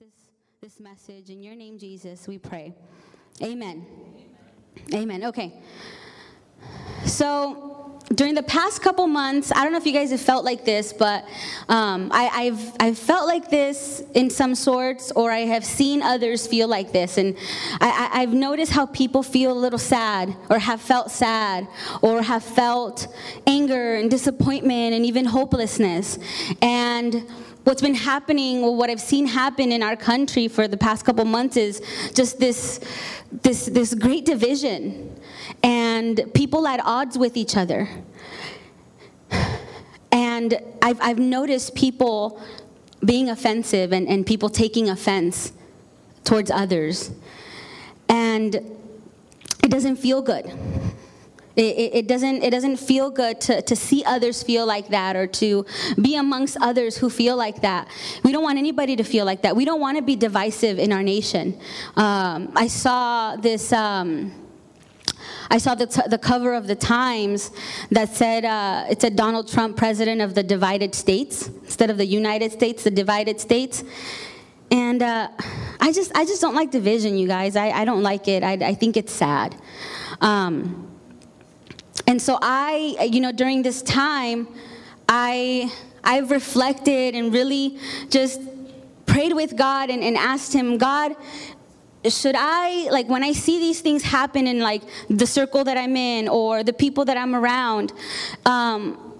this, this message. In your name, Jesus, we pray. Amen. Amen. Okay. So, during the past couple months, I don't know if you guys have felt like this, but um, I, have I've felt like this in some sorts, or I have seen others feel like this. And I, I've noticed how people feel a little sad, or have felt sad, or have felt anger and disappointment and even hopelessness. And what's been happening, or what I've seen happen in our country for the past couple months is just this, this, this great division and people at odds with each other. And I've, I've noticed people being offensive and, and people taking offense towards others. And it doesn't feel good. It, it, doesn't, it doesn't feel good to, to see others feel like that or to be amongst others who feel like that. We don't want anybody to feel like that. We don't want to be divisive in our nation. Um, I saw this. Um, I saw the, t- the cover of the Times that said uh, it said Donald Trump, president of the divided states, instead of the United States, the divided states. And uh, I just I just don't like division, you guys. I, I don't like it. I, I think it's sad. Um, and so I, you know, during this time, I I've reflected and really just prayed with God and, and asked Him, God, should I, like, when I see these things happen in, like, the circle that I'm in or the people that I'm around, um,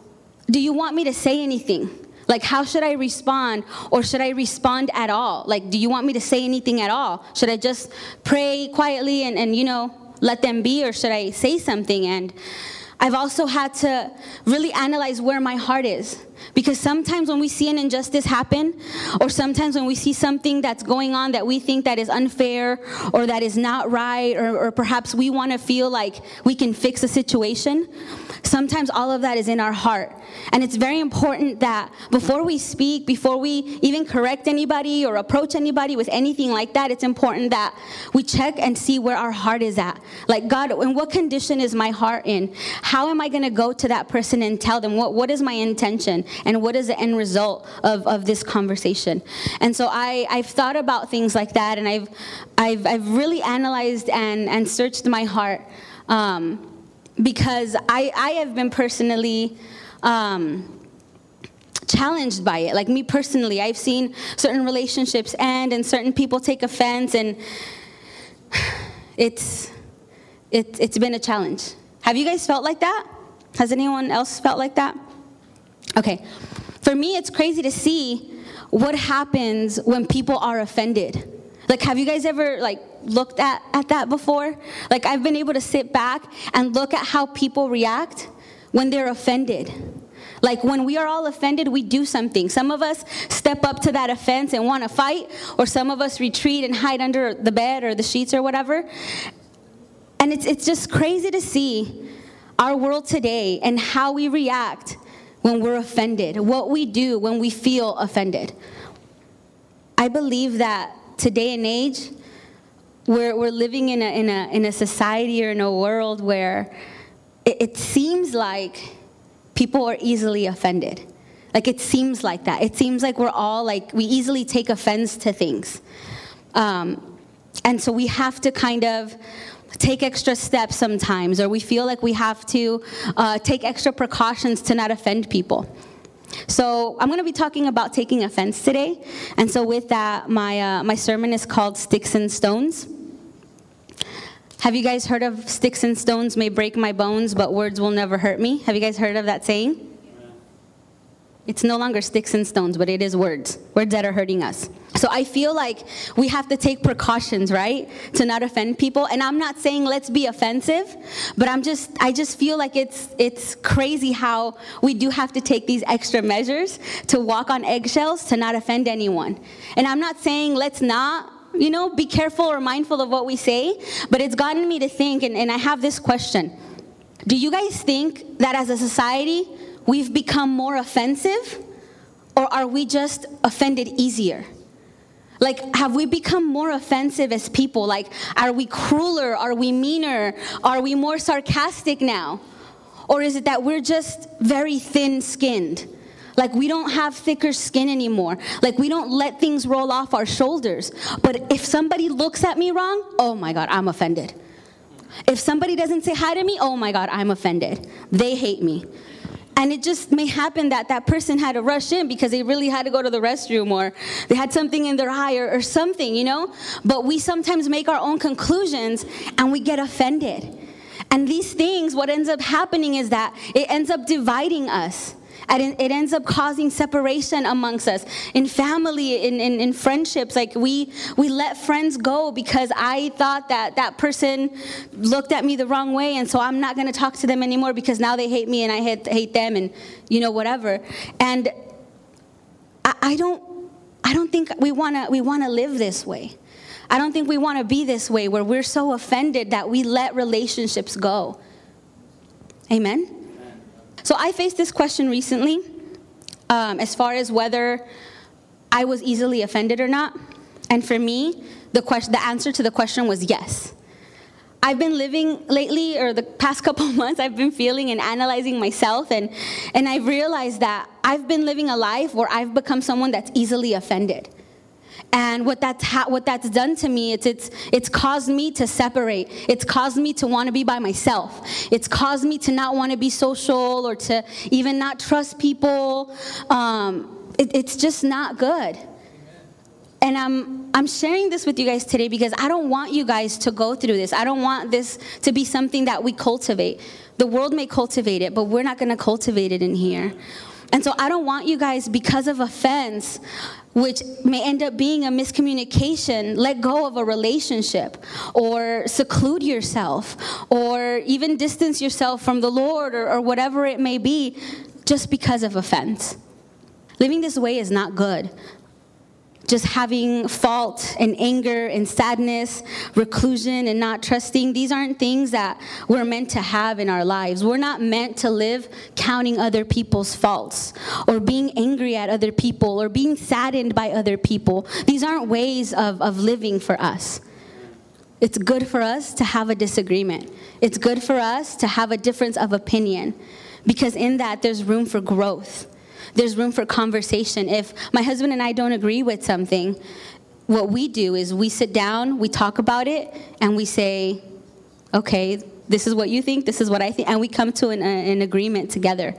do you want me to say anything? Like, how should I respond? Or should I respond at all? Like, do you want me to say anything at all? Should I just pray quietly and, and you know, let them be? Or should I say something? And I've also had to really analyze where my heart is. Because sometimes when we see an injustice happen, or sometimes when we see something that's going on that we think that is unfair or that is not right, or, or perhaps we want to feel like we can fix a situation, sometimes all of that is in our heart. And it's very important that before we speak, before we even correct anybody or approach anybody with anything like that, it's important that we check and see where our heart is at. Like, God, in what condition is my heart in? How am I going to go to that person and tell them what, what is my intention and what is the end result of, of this conversation? And so I, I've thought about things like that and I've, I've, I've really analyzed and, and searched my heart. Um, because I, I have been personally um, challenged by it. Like me personally, I've seen certain relationships end and certain people take offense, and it's, it, it's been a challenge. Have you guys felt like that? Has anyone else felt like that? Okay. For me, it's crazy to see what happens when people are offended. Like, have you guys ever, like, looked at, at that before? Like, I've been able to sit back and look at how people react when they're offended. Like when we are all offended, we do something. Some of us step up to that offense and want to fight, or some of us retreat and hide under the bed or the sheets or whatever. And it's, it's just crazy to see our world today and how we react when we're offended, what we do when we feel offended. I believe that today and age, we're, we're living in a, in, a, in a society or in a world where it, it seems like people are easily offended. Like it seems like that. It seems like we're all like, we easily take offense to things. Um, and so we have to kind of take extra steps sometimes, or we feel like we have to uh, take extra precautions to not offend people. So I'm going to be talking about taking offense today. And so with that, my, uh, my sermon is called Sticks and Stones. Have you guys heard of sticks and stones may break my bones, but words will never hurt me? Have you guys heard of that saying? It's no longer sticks and stones, but it is words, words that are hurting us. So I feel like we have to take precautions, right, to not offend people. And I'm not saying let's be offensive, but I'm just I just feel like it's it's crazy how we do have to take these extra measures to walk on eggshells to not offend anyone. And I'm not saying let's not you know, be careful or mindful of what we say, but it's gotten me to think, and, and I have this question. Do you guys think that as a society, we've become more offensive, or are we just offended easier? Like, have we become more offensive as people? Like, are we crueler? Are we meaner? Are we more sarcastic now? Or is it that we're just very thin skinned? Like we don't have thicker skin anymore. Like we don't let things roll off our shoulders. But if somebody looks at me wrong, oh my God, I'm offended. If somebody doesn't say hi to me, oh my God, I'm offended. They hate me. And it just may happen that that person had to rush in because they really had to go to the restroom or they had something in their eye or, or something, you know? But we sometimes make our own conclusions and we get offended. And these things, what ends up happening is that it ends up dividing us. And it ends up causing separation amongst us in family, in, in, in, friendships. Like we, we let friends go because I thought that that person looked at me the wrong way, and so I'm not going to talk to them anymore because now they hate me and I hate, hate them, and you know whatever. And I, I don't, I don't think we want to we want to live this way. I don't think we want to be this way where we're so offended that we let relationships go. Amen. So I faced this question recently um, as far as whether I was easily offended or not. And for me, the, question, the answer to the question was yes. I've been living lately, or the past couple months, I've been feeling and analyzing myself, and, and I've realized that I've been living a life where I've become someone that's easily offended. And what that's, ha- what that's done to me, it's, it's, it's caused me to separate. It's caused me to want to be by myself. It's caused me to not want to be social or to even not trust people. Um, it, it's just not good. And I'm, I'm sharing this with you guys today because I don't want you guys to go through this. I don't want this to be something that we cultivate. The world may cultivate it, but we're not going to cultivate it in here. And so I don't want you guys, because of offense, which may end up being a miscommunication, let go of a relationship or seclude yourself or even distance yourself from the Lord or, or whatever it may be just because of offense. Living this way is not good just having fault and anger and sadness, reclusion and not trusting, these aren't things that we're meant to have in our lives. We're not meant to live counting other people's faults or being angry at other people or being saddened by other people. These aren't ways of, of living for us. It's good for us to have a disagreement. It's good for us to have a difference of opinion because in that there's room for growth there's room for conversation. If my husband and I don't agree with something, what we do is we sit down, we talk about it, and we say, okay, this is what you think, this is what I think, and we come to an, uh, an agreement together.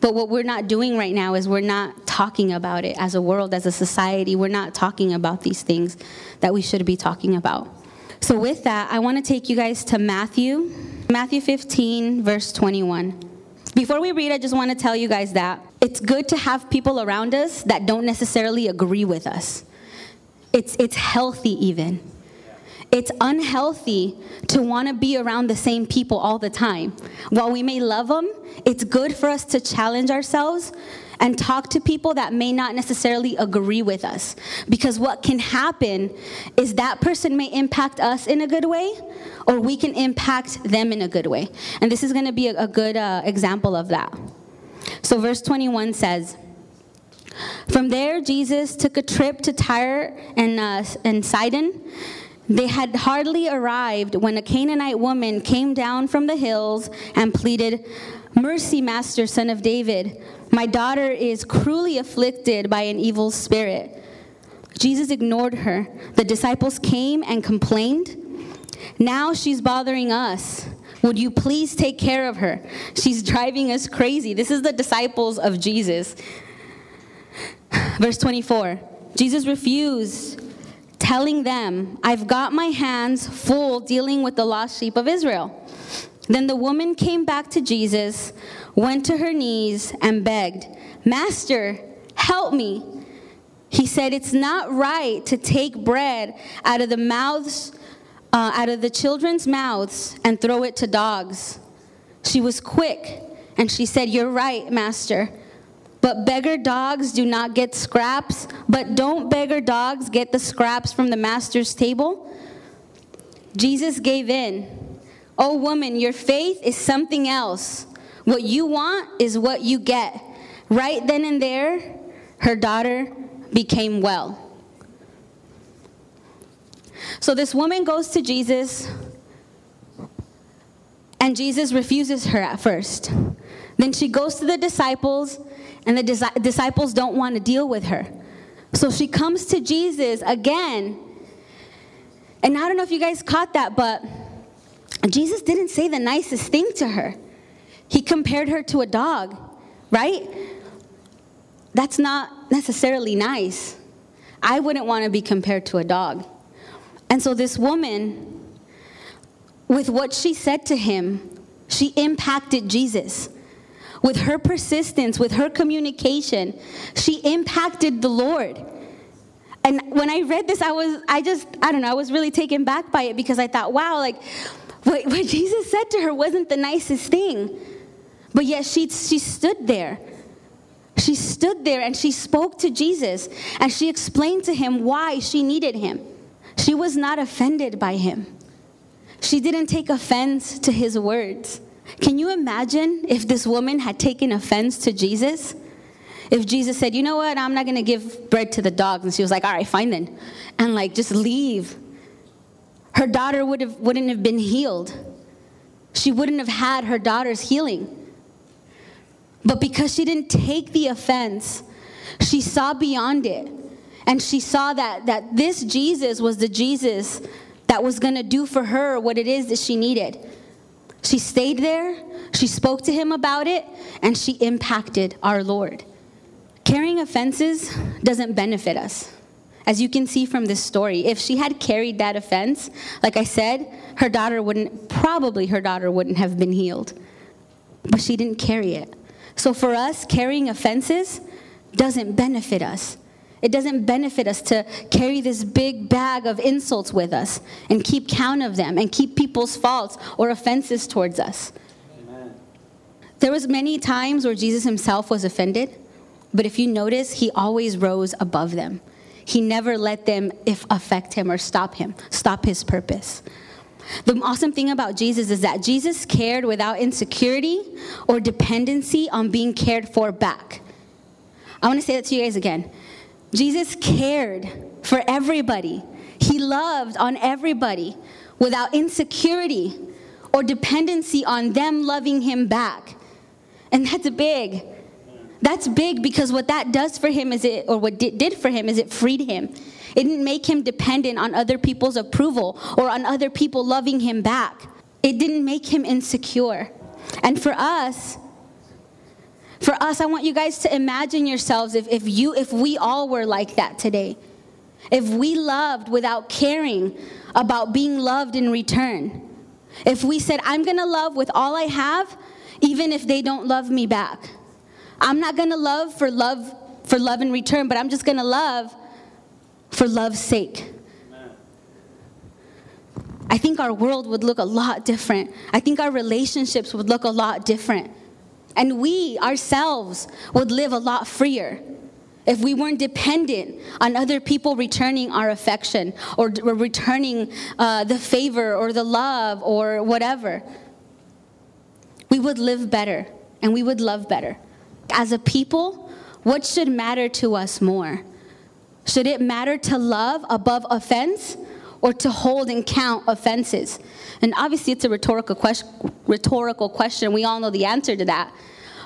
But what we're not doing right now is we're not talking about it as a world, as a society. We're not talking about these things that we should be talking about. So, with that, I want to take you guys to Matthew, Matthew 15, verse 21. Before we read, I just want to tell you guys that it's good to have people around us that don't necessarily agree with us. It's, it's healthy, even. It's unhealthy to want to be around the same people all the time. While we may love them, it's good for us to challenge ourselves and talk to people that may not necessarily agree with us. Because what can happen is that person may impact us in a good way, or we can impact them in a good way. And this is going to be a, a good uh, example of that. So, verse 21 says, From there, Jesus took a trip to Tyre and, uh, and Sidon. They had hardly arrived when a Canaanite woman came down from the hills and pleaded, Mercy, Master, son of David. My daughter is cruelly afflicted by an evil spirit. Jesus ignored her. The disciples came and complained. Now she's bothering us. Would you please take care of her? She's driving us crazy. This is the disciples of Jesus. Verse 24 Jesus refused, telling them, I've got my hands full dealing with the lost sheep of Israel. Then the woman came back to Jesus, went to her knees, and begged, Master, help me. He said, It's not right to take bread out of the mouths, uh, out of the children's mouths, and throw it to dogs. She was quick, and she said, You're right, Master. But beggar dogs do not get scraps, but don't beggar dogs get the scraps from the master's table? Jesus gave in. Oh, woman, your faith is something else. What you want is what you get. Right then and there, her daughter became well. So this woman goes to Jesus, and Jesus refuses her at first. Then she goes to the disciples, and the dis- disciples don't want to deal with her. So she comes to Jesus again. And I don't know if you guys caught that, but Jesus didn't say the nicest thing to her. He compared her to a dog, right? That's not necessarily nice. I wouldn't want to be compared to a dog. And so this woman, with what she said to him, she impacted Jesus. With her persistence, with her communication, she impacted the Lord. And when I read this, I was, I just, I don't know, I was really taken back by it because I thought, wow, like, what, what Jesus said to her wasn't the nicest thing. But yet she, she stood there. She stood there and she spoke to Jesus and she explained to him why she needed him. She was not offended by him. She didn't take offense to his words. Can you imagine if this woman had taken offense to Jesus? If Jesus said, you know what, I'm not gonna give bread to the dogs, and she was like, all right, fine then, and like just leave, her daughter would have, wouldn't have been healed. She wouldn't have had her daughter's healing. But because she didn't take the offense, she saw beyond it. And she saw that, that this Jesus was the Jesus that was going to do for her what it is that she needed. She stayed there, she spoke to him about it, and she impacted our Lord. Carrying offenses doesn't benefit us. As you can see from this story, if she had carried that offense, like I said, her daughter wouldn't, probably her daughter wouldn't have been healed. But she didn't carry it. So for us, carrying offenses doesn't benefit us. It doesn't benefit us to carry this big bag of insults with us and keep count of them and keep people's faults or offenses towards us. Amen. There was many times where Jesus himself was offended, but if you notice, he always rose above them. He never let them if affect him or stop him, stop his purpose. The awesome thing about Jesus is that Jesus cared without insecurity or dependency on being cared for back. I want to say that to you guys again. Jesus cared for everybody, He loved on everybody without insecurity or dependency on them loving Him back. And that's big. That's big because what that does for him is it, or what it did for him is it freed him. It didn't make him dependent on other people's approval or on other people loving him back. It didn't make him insecure. And for us, for us, I want you guys to imagine yourselves if, if you if we all were like that today. If we loved without caring about being loved in return. If we said, I'm gonna love with all I have, even if they don't love me back. I'm not gonna love for love for love in return, but I'm just gonna love for love's sake. I think our world would look a lot different. I think our relationships would look a lot different. And we ourselves would live a lot freer if we weren't dependent on other people returning our affection or, returning uh, the favor or the love or whatever. We would live better and we would love better. As a people, what should matter to us more? Should it matter to love above offense or to hold and count offenses? And obviously, it's a rhetorical question, rhetorical question. We all know the answer to that.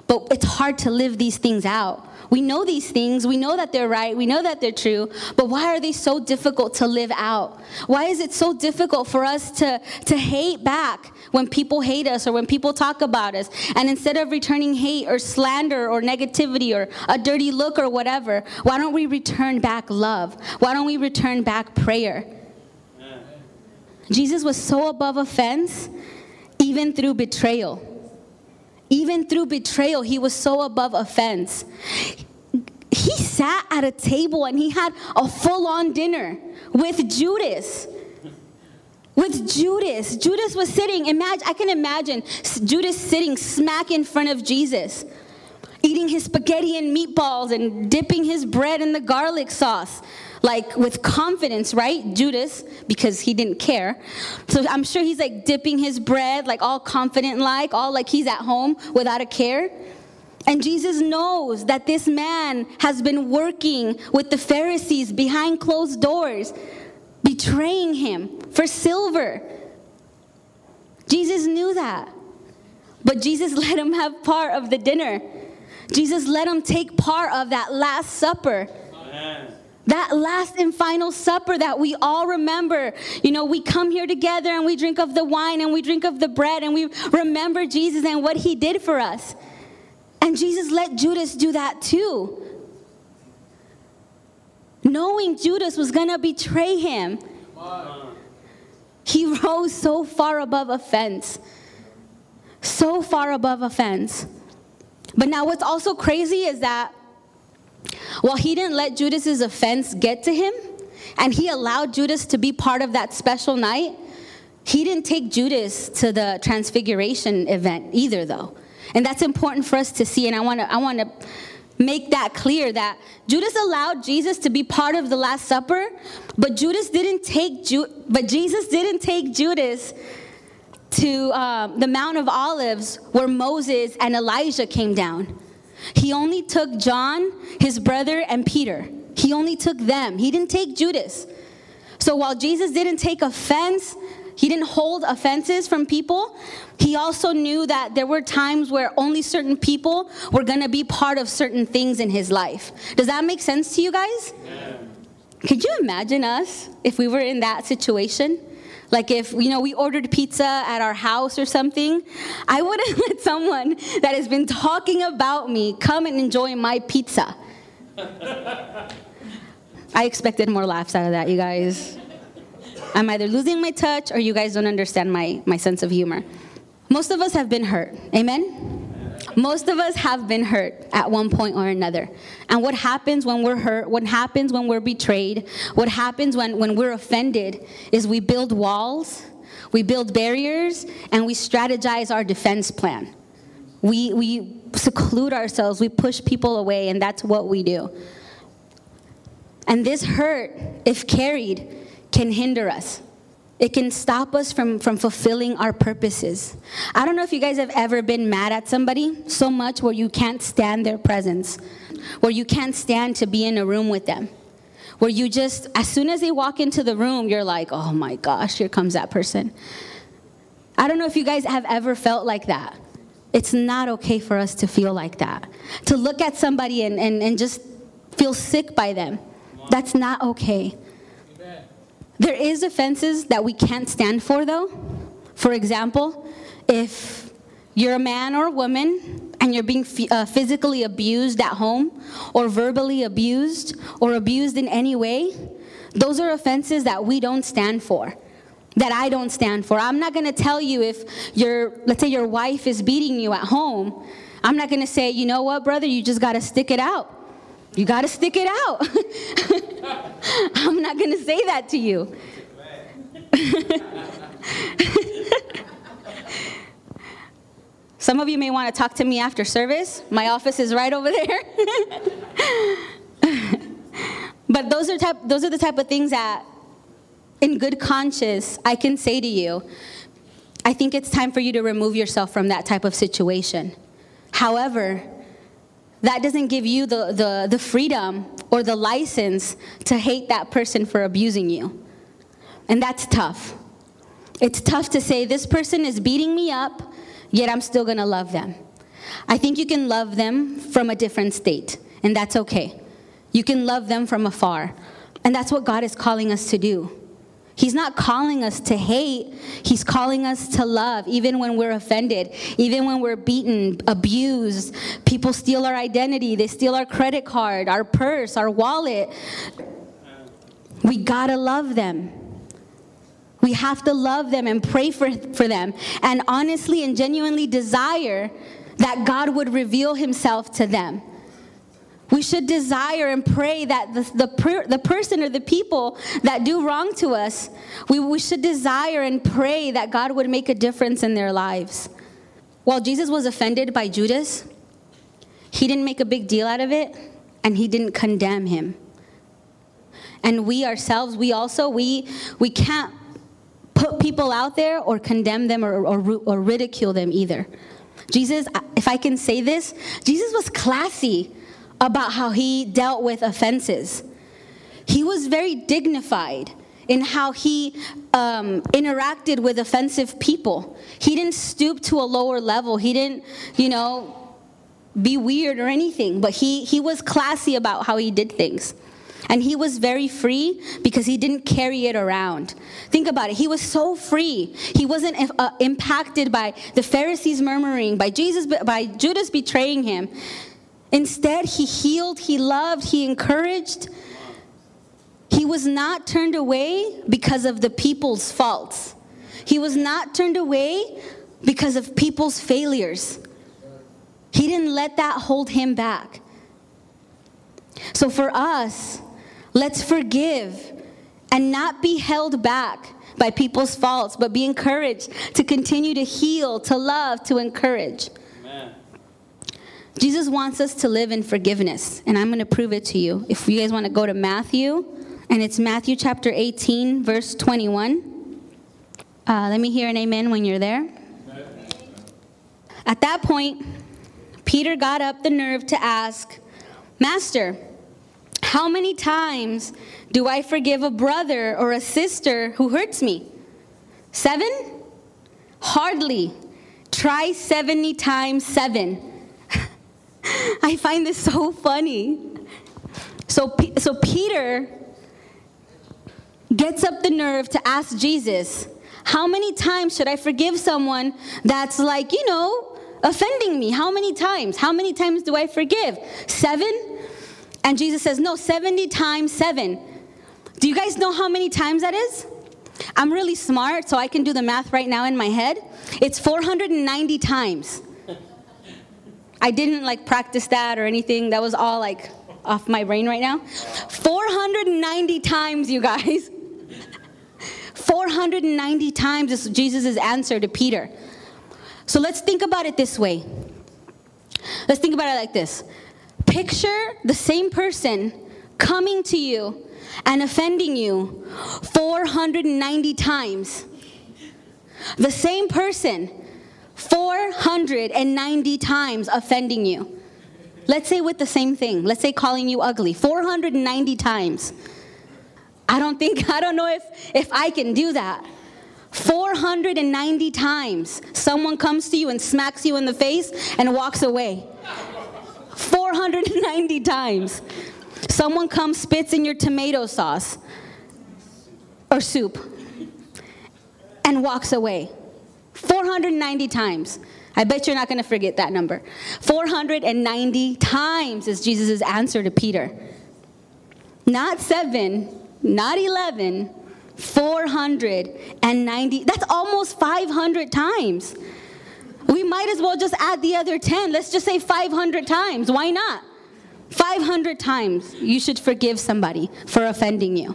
But it's hard to live these things out. We know these things, we know that they're right, we know that they're true, but why are they so difficult to live out? Why is it so difficult for us to, to hate back when people hate us or when people talk about us? And instead of returning hate or slander or negativity or a dirty look or whatever, why don't we return back love? Why don't we return back prayer? Jesus was so above offense, even through betrayal. Even through betrayal, he was so above offense. He sat at a table and he had a full on dinner with Judas. With Judas. Judas was sitting, imagine, I can imagine Judas sitting smack in front of Jesus, eating his spaghetti and meatballs and dipping his bread in the garlic sauce like with confidence, right? Judas, because he didn't care. So I'm sure he's like dipping his bread, like all confident, like, all like he's at home without a care. And Jesus knows that this man has been working with the Pharisees behind closed doors, betraying him for silver. Jesus knew that. But Jesus let him have part of the dinner. Jesus let him take part of that Last Supper. That last and final supper that we all remember. You know, we come here together and we drink of the wine and we drink of the bread and we remember Jesus and what he did for us. And Jesus let Judas do that too. Knowing Judas was going to betray him, he rose so far above offense. So far above offense. But now, what's also crazy is that while he didn't let Judas's offense get to him, and he allowed Judas to be part of that special night, he didn't take Judas to the transfiguration event either, though. And that's important for us to see. And I want to I want to make that clear that Judas allowed Jesus to be part of the Last Supper, but Judas didn't take Ju- but Jesus didn't take Judas to um, the Mount of Olives where Moses and Elijah came down. He only took John, his brother, and Peter. He only took them. He didn't take Judas. So while Jesus didn't take offense, he didn't hold offenses from people. He also knew that there were times where only certain people were going to be part of certain things in his life. Does that make sense to you guys? Yeah. Could you imagine us if we were in that situation? Like if you know we ordered pizza at our house or something, I wouldn't let someone that has been talking about me come and enjoy my pizza. I expected more laughs out of that, you guys. I'm either losing my touch or you guys don't understand my, my sense of humor. Most of us have been hurt. Amen? Most of us have been hurt at one point or another. And what happens when we're hurt, what happens when we're betrayed, what happens when, when we're offended is we build walls, we build barriers, and we strategize our defense plan. We, we seclude ourselves, we push people away, and that's what we do. And this hurt, if carried, can hinder us. It can stop us from, from fulfilling our purposes. I don't know if you guys have ever been mad at somebody so much where you can't stand their presence, where you can't stand to be in a room with them, where you just, as soon as they walk into the room, you're like, oh my gosh, here comes that person. I don't know if you guys have ever felt like that. It's not okay for us to feel like that. To look at somebody and, and, and just feel sick by them. That's not okay. There is offenses that we can't stand for, though. For example, if you're a man or a woman and you're being uh, physically abused at home or verbally abused or abused in any way, those are offenses that we don't stand for. That I don't stand for. I'm not going to tell you if your, let's say your wife is beating you at home. I'm not going to say, you know what, brother, you just got to stick it out. You got to stick it out. I'm not going to say that to you. Some of you may want to talk to me after service. My office is right over there. but those are type those are the type of things that in good conscience I can say to you, I think it's time for you to remove yourself from that type of situation. However, that doesn't give you the, the, the freedom or the license to hate that person for abusing you. And that's tough. It's tough to say, this person is beating me up, yet I'm still gonna love them. I think you can love them from a different state, and that's okay. You can love them from afar. And that's what God is calling us to do. He's not calling us to hate. He's calling us to love, even when we're offended, even when we're beaten, abused. People steal our identity, they steal our credit card, our purse, our wallet. We gotta love them. We have to love them and pray for, for them, and honestly and genuinely desire that God would reveal Himself to them. We should desire and pray that the, the, per, the person or the people that do wrong to us, we, we should desire and pray that God would make a difference in their lives. While Jesus was offended by Judas, he didn't make a big deal out of it and he didn't condemn him. And we ourselves, we also, we, we can't put people out there or condemn them or, or, or ridicule them either. Jesus, if I can say this, Jesus was classy about how he dealt with offenses. He was very dignified in how he um, interacted with offensive people. He didn't stoop to a lower level. He didn't, you know, be weird or anything, but he, he was classy about how he did things. And he was very free because he didn't carry it around. Think about it. He was so free. He wasn't uh, impacted by the Pharisees murmuring, by Jesus, by Judas betraying him. Instead, he healed, he loved, he encouraged. He was not turned away because of the people's faults. He was not turned away because of people's failures. He didn't let that hold him back. So for us, let's forgive and not be held back by people's faults, but be encouraged to continue to heal, to love, to encourage. Jesus wants us to live in forgiveness, and I'm going to prove it to you. If you guys want to go to Matthew, and it's Matthew chapter 18, verse 21. Uh, let me hear an amen when you're there. At that point, Peter got up the nerve to ask, Master, how many times do I forgive a brother or a sister who hurts me? Seven? Hardly. Try 70 times seven. I find this so funny. So, so Peter gets up the nerve to ask Jesus, How many times should I forgive someone that's like, you know, offending me. How many times? How many times do I forgive? Seven? And Jesus says, No, 70 times seven. Do you guys know how many times that is? I'm really smart, so I can do the math right now in my head. It's 490 times. I didn't like practice that or anything. That was all like off my brain right now. 490 times, you guys. 490 times is Jesus' answer to Peter. So let's think about it this way. Let's think about it like this Picture the same person coming to you and offending you 490 times. The same person 490 times offending you. Let's say with the same thing. Let's say calling you ugly 490 times. I don't think, I don't know if, if I can do that. 490 times someone comes to you and smacks you in the face and walks away. 490 times. Someone comes, spits in your tomato sauce or soup and walks away. 490 times. I bet you're not going to forget that number. 490 times is Jesus' answer to Peter. Not seven, not 11, 490. That's almost 500 times. We might as well just add the other 10. Let's just say 500 times. Why not? 500 times you should forgive somebody for offending you.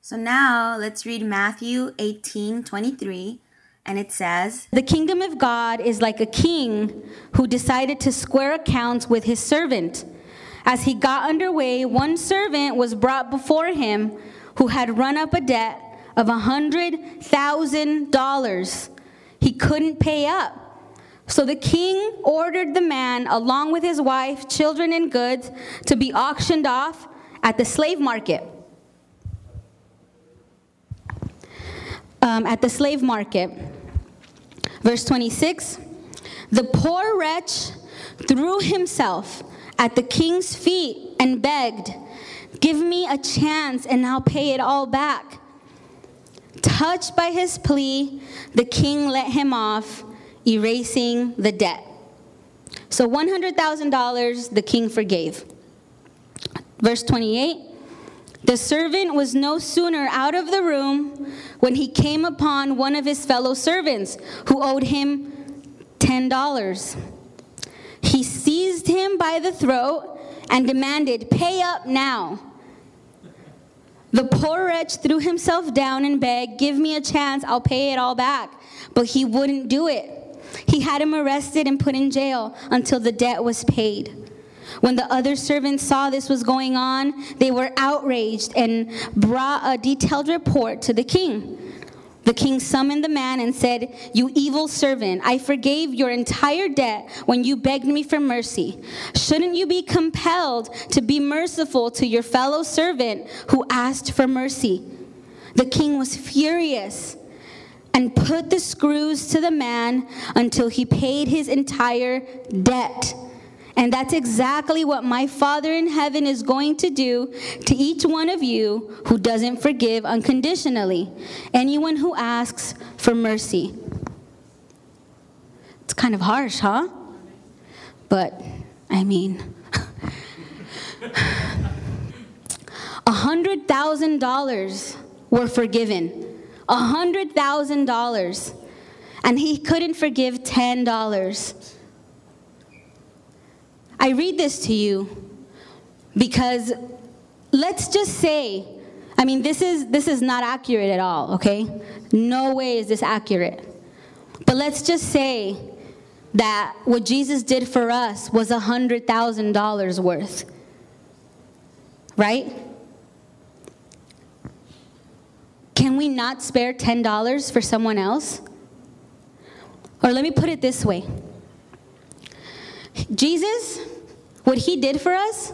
So now let's read Matthew 18 23. And it says, The kingdom of God is like a king who decided to square accounts with his servant. As he got underway, one servant was brought before him who had run up a debt of a $100,000 he couldn't pay up. So the king ordered the man, along with his wife, children, and goods, to be auctioned off at the slave market. Um, at the slave market. Verse 26 The poor wretch threw himself at the king's feet and begged, Give me a chance and I'll pay it all back. Touched by his plea, the king let him off, erasing the debt. So $100,000 the king forgave. Verse 28 The servant was no sooner out of the room when he came upon one of his fellow servants who owed him $10. He seized him by the throat and demanded, Pay up now. The poor wretch threw himself down and begged, Give me a chance, I'll pay it all back. But he wouldn't do it. He had him arrested and put in jail until the debt was paid. When the other servants saw this was going on, they were outraged and brought a detailed report to the king. The king summoned the man and said, You evil servant, I forgave your entire debt when you begged me for mercy. Shouldn't you be compelled to be merciful to your fellow servant who asked for mercy? The king was furious and put the screws to the man until he paid his entire debt. And that's exactly what my Father in heaven is going to do to each one of you who doesn't forgive unconditionally. Anyone who asks for mercy. It's kind of harsh, huh? But, I mean, $100,000 were forgiven. $100,000. And he couldn't forgive $10. I read this to you because let's just say, I mean, this is, this is not accurate at all, okay? No way is this accurate. But let's just say that what Jesus did for us was a $100,000 worth, right? Can we not spare $10 for someone else? Or let me put it this way Jesus, what he did for us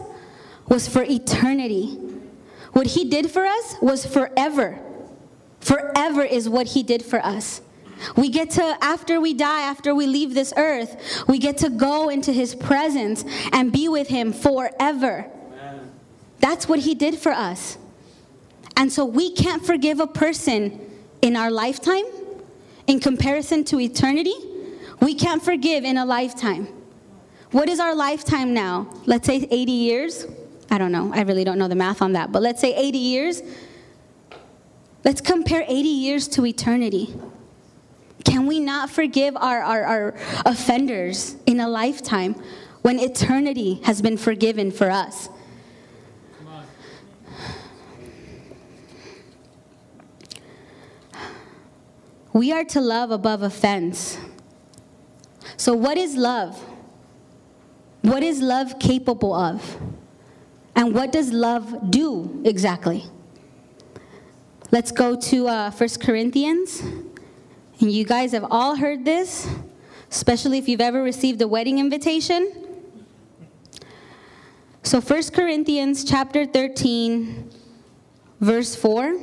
was for eternity. What he did for us was forever. Forever is what he did for us. We get to, after we die, after we leave this earth, we get to go into his presence and be with him forever. Amen. That's what he did for us. And so we can't forgive a person in our lifetime in comparison to eternity. We can't forgive in a lifetime. What is our lifetime now? Let's say 80 years. I don't know. I really don't know the math on that. But let's say 80 years. Let's compare 80 years to eternity. Can we not forgive our, our, our offenders in a lifetime when eternity has been forgiven for us? We are to love above offense. So, what is love? What is love capable of? And what does love do exactly? Let's go to uh, 1 Corinthians. And you guys have all heard this, especially if you've ever received a wedding invitation. So 1 Corinthians chapter 13, verse 4.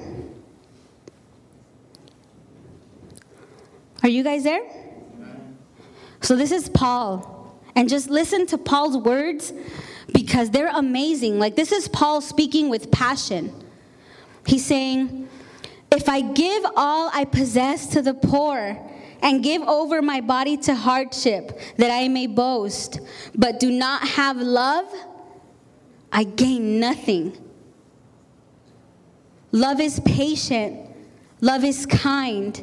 Are you guys there? So this is Paul. And just listen to Paul's words because they're amazing. Like, this is Paul speaking with passion. He's saying, If I give all I possess to the poor, and give over my body to hardship that I may boast, but do not have love, I gain nothing. Love is patient, love is kind.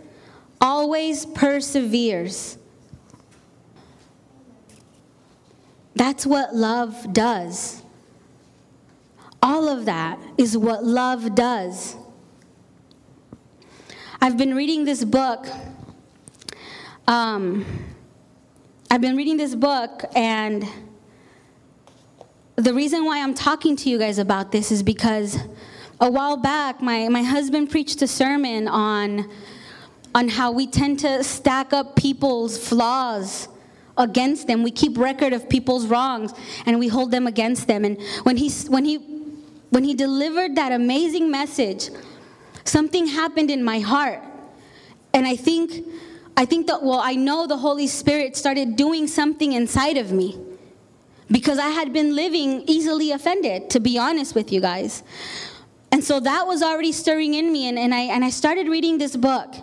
always perseveres. That's what love does. All of that is what love does. I've been reading this book. Um, I've been reading this book, and the reason why I'm talking to you guys about this is because a while back, my, my husband preached a sermon on on how we tend to stack up people's flaws against them. We keep record of people's wrongs and we hold them against them. And when he when he when he delivered that amazing message, something happened in my heart. And I think I think that well, I know the Holy Spirit started doing something inside of me. Because I had been living easily offended, to be honest with you guys. And so that was already stirring in me, and, and, I, and I started reading this book.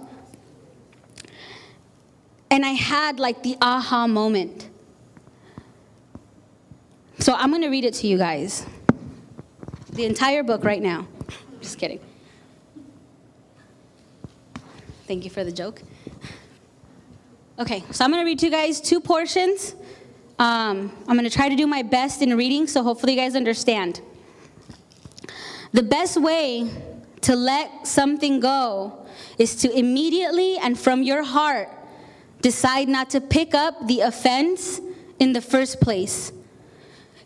And I had like the aha moment. So I'm going to read it to you guys. The entire book right now. Just kidding. Thank you for the joke. Okay, so I'm going to read to you guys two portions. Um, I'm going to try to do my best in reading, so hopefully you guys understand. The best way to let something go is to immediately and from your heart decide not to pick up the offense in the first place.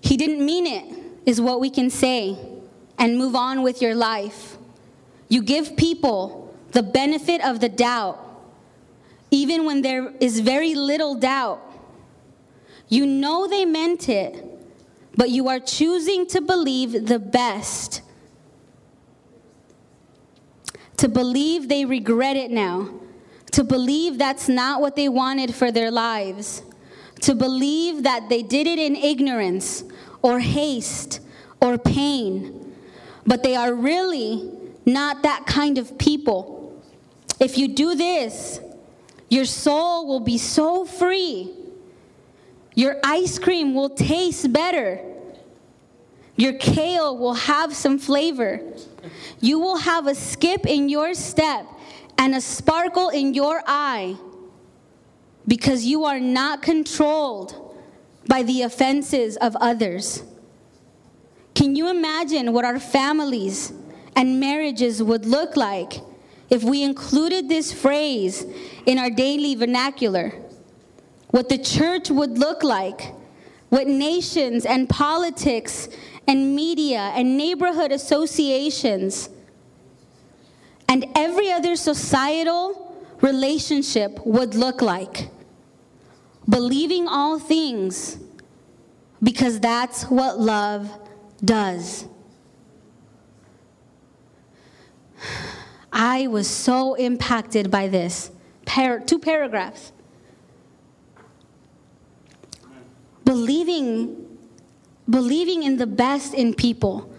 He didn't mean it, is what we can say, and move on with your life. You give people the benefit of the doubt, even when there is very little doubt. You know they meant it, but you are choosing to believe the best. To believe they regret it now. To believe that's not what they wanted for their lives. To believe that they did it in ignorance or haste or pain. But they are really not that kind of people. If you do this, your soul will be so free. Your ice cream will taste better. Your kale will have some flavor. You will have a skip in your step and a sparkle in your eye because you are not controlled by the offenses of others. Can you imagine what our families and marriages would look like if we included this phrase in our daily vernacular? What the church would look like, what nations and politics and media and neighborhood associations and every other societal relationship would look like. Believing all things because that's what love does. I was so impacted by this. Par- two paragraphs. Believing believing in the best in people,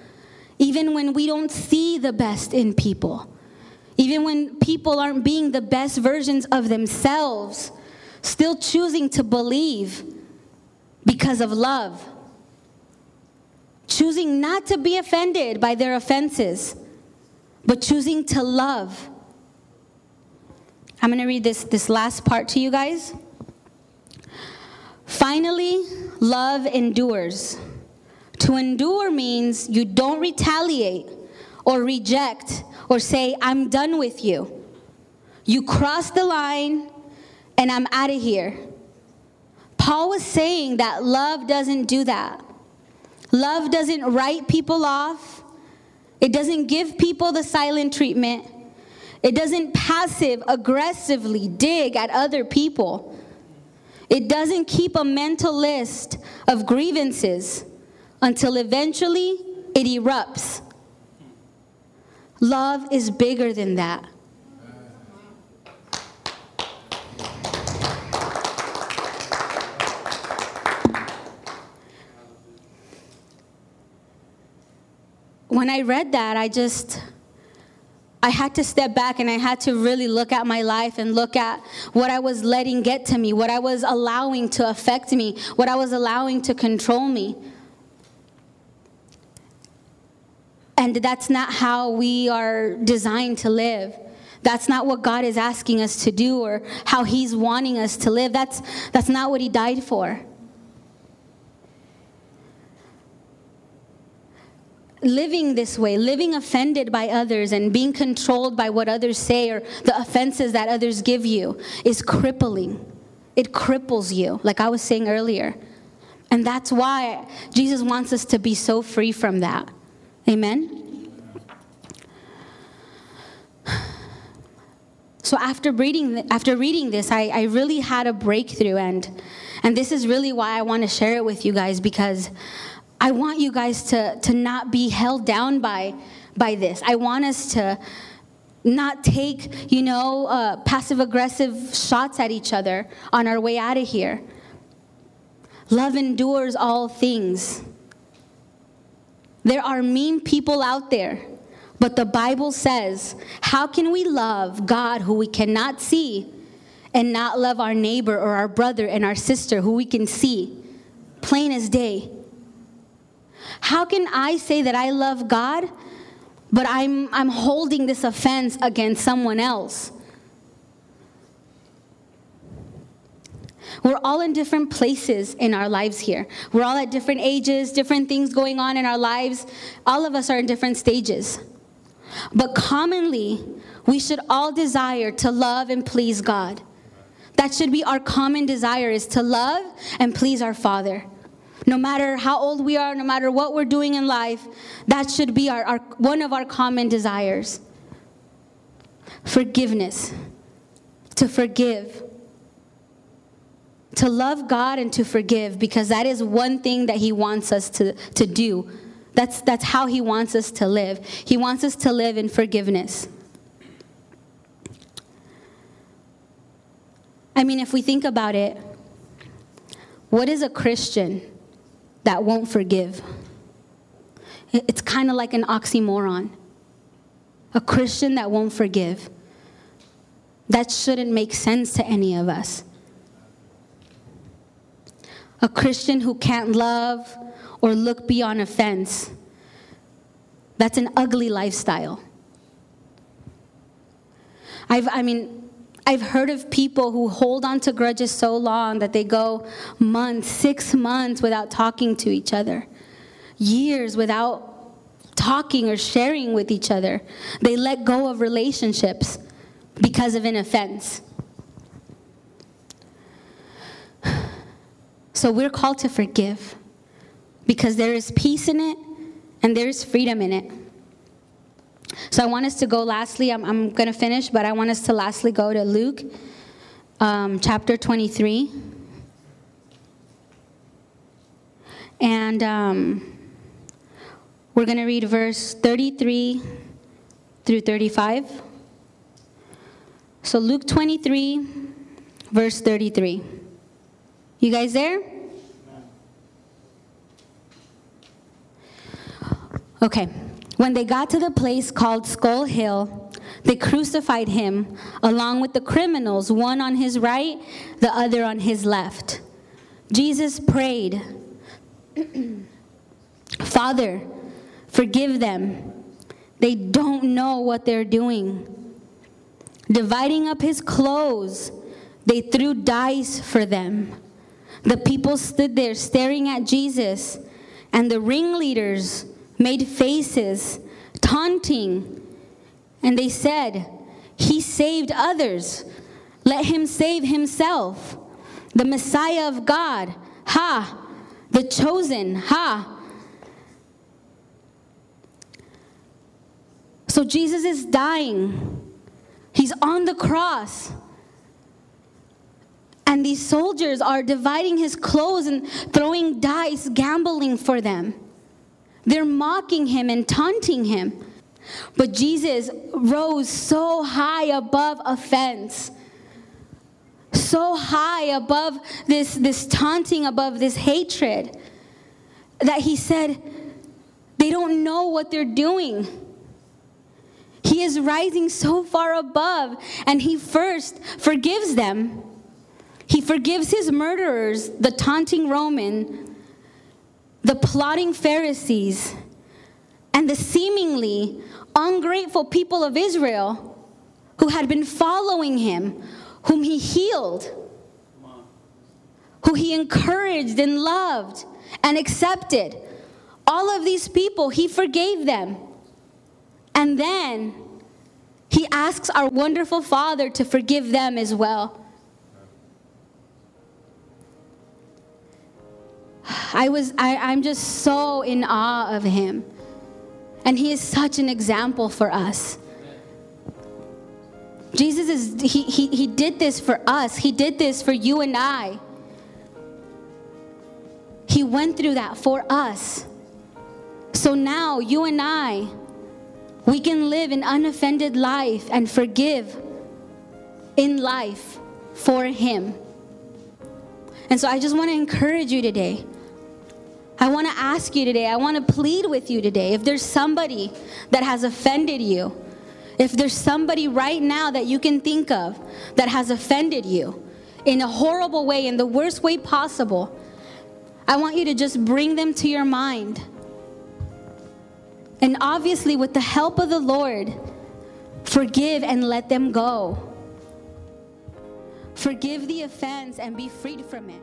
even when we don't see the best in people, even when people aren't being the best versions of themselves, still choosing to believe because of love, choosing not to be offended by their offenses, but choosing to love. I'm going to read this, this last part to you guys. Finally, love endures. To endure means you don't retaliate or reject or say, I'm done with you. You cross the line and I'm out of here. Paul was saying that love doesn't do that. Love doesn't write people off, it doesn't give people the silent treatment, it doesn't passive aggressively dig at other people. It doesn't keep a mental list of grievances until eventually it erupts. Love is bigger than that. When I read that, I just I had to step back and I had to really look at my life and look at what I was letting get to me, what I was allowing to affect me, what I was allowing to control me. And that's not how we are designed to live. That's not what God is asking us to do or how He's wanting us to live. That's, that's not what He died for. Living this way, living offended by others and being controlled by what others say or the offenses that others give you is crippling. It cripples you, like I was saying earlier. And that's why Jesus wants us to be so free from that. Amen? So after reading, after reading this, I, I really had a breakthrough, and, and this is really why I want to share it with you guys because I want you guys to, to not be held down by, by this. I want us to not take, you know, uh, passive aggressive shots at each other on our way out of here. Love endures all things. There are mean people out there, but the Bible says, How can we love God who we cannot see and not love our neighbor or our brother and our sister who we can see? Plain as day. How can I say that I love God, but I'm, I'm holding this offense against someone else? We're all in different places in our lives here. We're all at different ages, different things going on in our lives. All of us are in different stages. But commonly, we should all desire to love and please God. That should be our common desire is to love and please our Father. No matter how old we are, no matter what we're doing in life, that should be our, our one of our common desires. Forgiveness. To forgive. To love God and to forgive, because that is one thing that He wants us to, to do. That's, that's how He wants us to live. He wants us to live in forgiveness. I mean, if we think about it, what is a Christian that won't forgive? It's kind of like an oxymoron. A Christian that won't forgive. That shouldn't make sense to any of us. A Christian who can't love or look beyond offense. That's an ugly lifestyle. I've, I mean, I've heard of people who hold on to grudges so long that they go months, six months without talking to each other, years without talking or sharing with each other. They let go of relationships because of an offense. So we're called to forgive because there is peace in it and there is freedom in it. So I want us to go lastly, I'm, I'm going to finish, but I want us to lastly go to Luke um, chapter 23. And um, we're going to read verse 33 through 35. So Luke 23, verse 33. You guys there? Okay. When they got to the place called Skull Hill, they crucified him along with the criminals, one on his right, the other on his left. Jesus prayed, Father, forgive them. They don't know what they're doing. Dividing up his clothes, they threw dice for them. The people stood there staring at Jesus, and the ringleaders made faces, taunting, and they said, He saved others. Let him save himself. The Messiah of God, ha! The chosen, ha! So Jesus is dying. He's on the cross. And these soldiers are dividing his clothes and throwing dice, gambling for them. They're mocking him and taunting him. But Jesus rose so high above offense, so high above this, this taunting, above this hatred, that he said, They don't know what they're doing. He is rising so far above, and he first forgives them. He forgives his murderers, the taunting Roman, the plotting Pharisees, and the seemingly ungrateful people of Israel who had been following him, whom he healed, who he encouraged and loved and accepted. All of these people, he forgave them. And then he asks our wonderful Father to forgive them as well. I was, I, I'm just so in awe of him. And he is such an example for us. Jesus is, he, he, he did this for us. He did this for you and I. He went through that for us. So now, you and I, we can live an unoffended life and forgive in life for Him. And so I just want to encourage you today I want to ask you today, I want to plead with you today. If there's somebody that has offended you, if there's somebody right now that you can think of that has offended you in a horrible way, in the worst way possible, I want you to just bring them to your mind. And obviously, with the help of the Lord, forgive and let them go. Forgive the offense and be freed from it.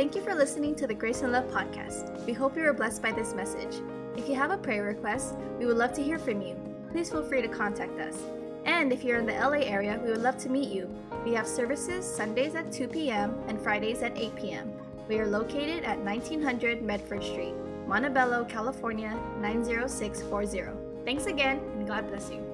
Thank you for listening to the Grace and Love podcast. We hope you were blessed by this message. If you have a prayer request, we would love to hear from you. Please feel free to contact us. And if you're in the LA area, we would love to meet you. We have services Sundays at 2 p.m. and Fridays at 8 p.m. We are located at 1900 Medford Street, Montebello, California 90640. Thanks again, and God bless you.